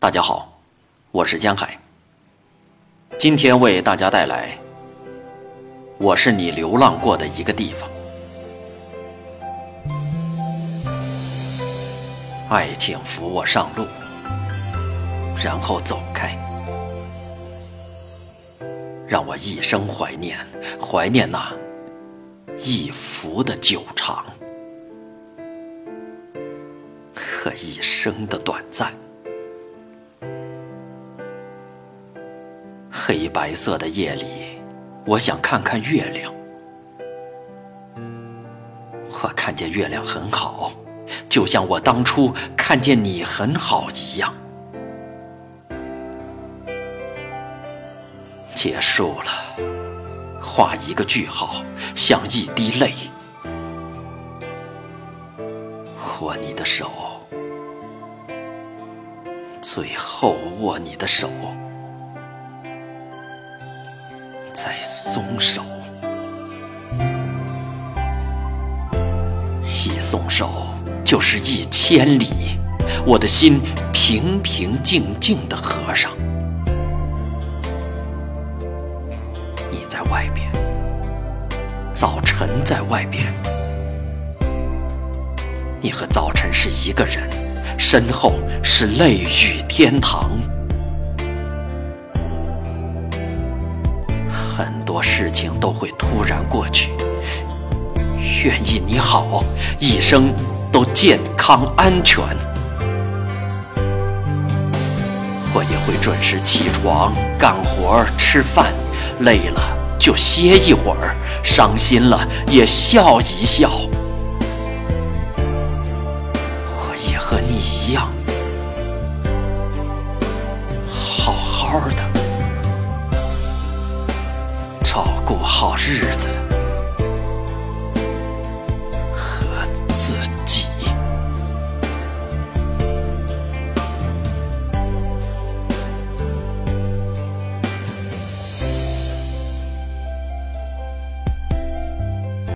大家好，我是江海。今天为大家带来《我是你流浪过的一个地方》。爱情扶我上路，然后走开，让我一生怀念，怀念那一幅的久长和一生的短暂。黑白色的夜里，我想看看月亮。我看见月亮很好，就像我当初看见你很好一样。结束了，画一个句号，像一滴泪。握你的手，最后握你的手。再松手，一松手就是一千里，我的心平平静静的合上。你在外边，早晨在外边，你和早晨是一个人，身后是泪雨天堂。很多事情都会突然过去，愿意你好，一生都健康安全。我也会准时起床、干活、吃饭，累了就歇一会儿，伤心了也笑一笑。我也和你一样，好好的。照顾好日子和自己。